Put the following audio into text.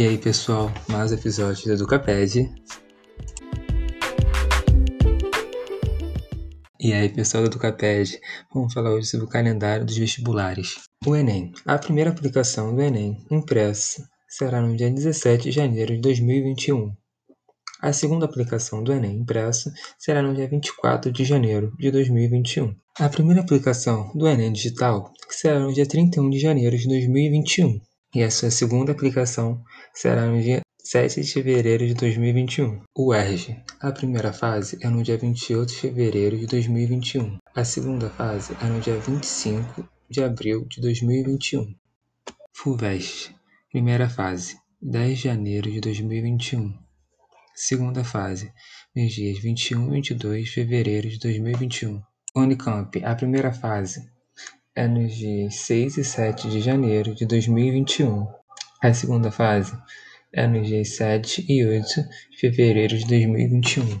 E aí pessoal, mais episódios do Educaped. E aí pessoal do Educaped, vamos falar hoje sobre o calendário dos vestibulares. O Enem. A primeira aplicação do Enem impressa será no dia 17 de janeiro de 2021. A segunda aplicação do Enem impresso será no dia 24 de janeiro de 2021. A primeira aplicação do Enem digital será no dia 31 de janeiro de 2021. E a sua segunda aplicação será no dia 7 de fevereiro de 2021. O ERG. A primeira fase é no dia 28 de fevereiro de 2021. A segunda fase é no dia 25 de abril de 2021. FUVEST. Primeira fase, 10 de janeiro de 2021. Segunda fase, nos dias 21 e 22 de fevereiro de 2021. Unicamp, a primeira fase é nos dias 6 e 7 de janeiro de 2021. A segunda fase é nos dias 7 e 8 de fevereiro de 2021.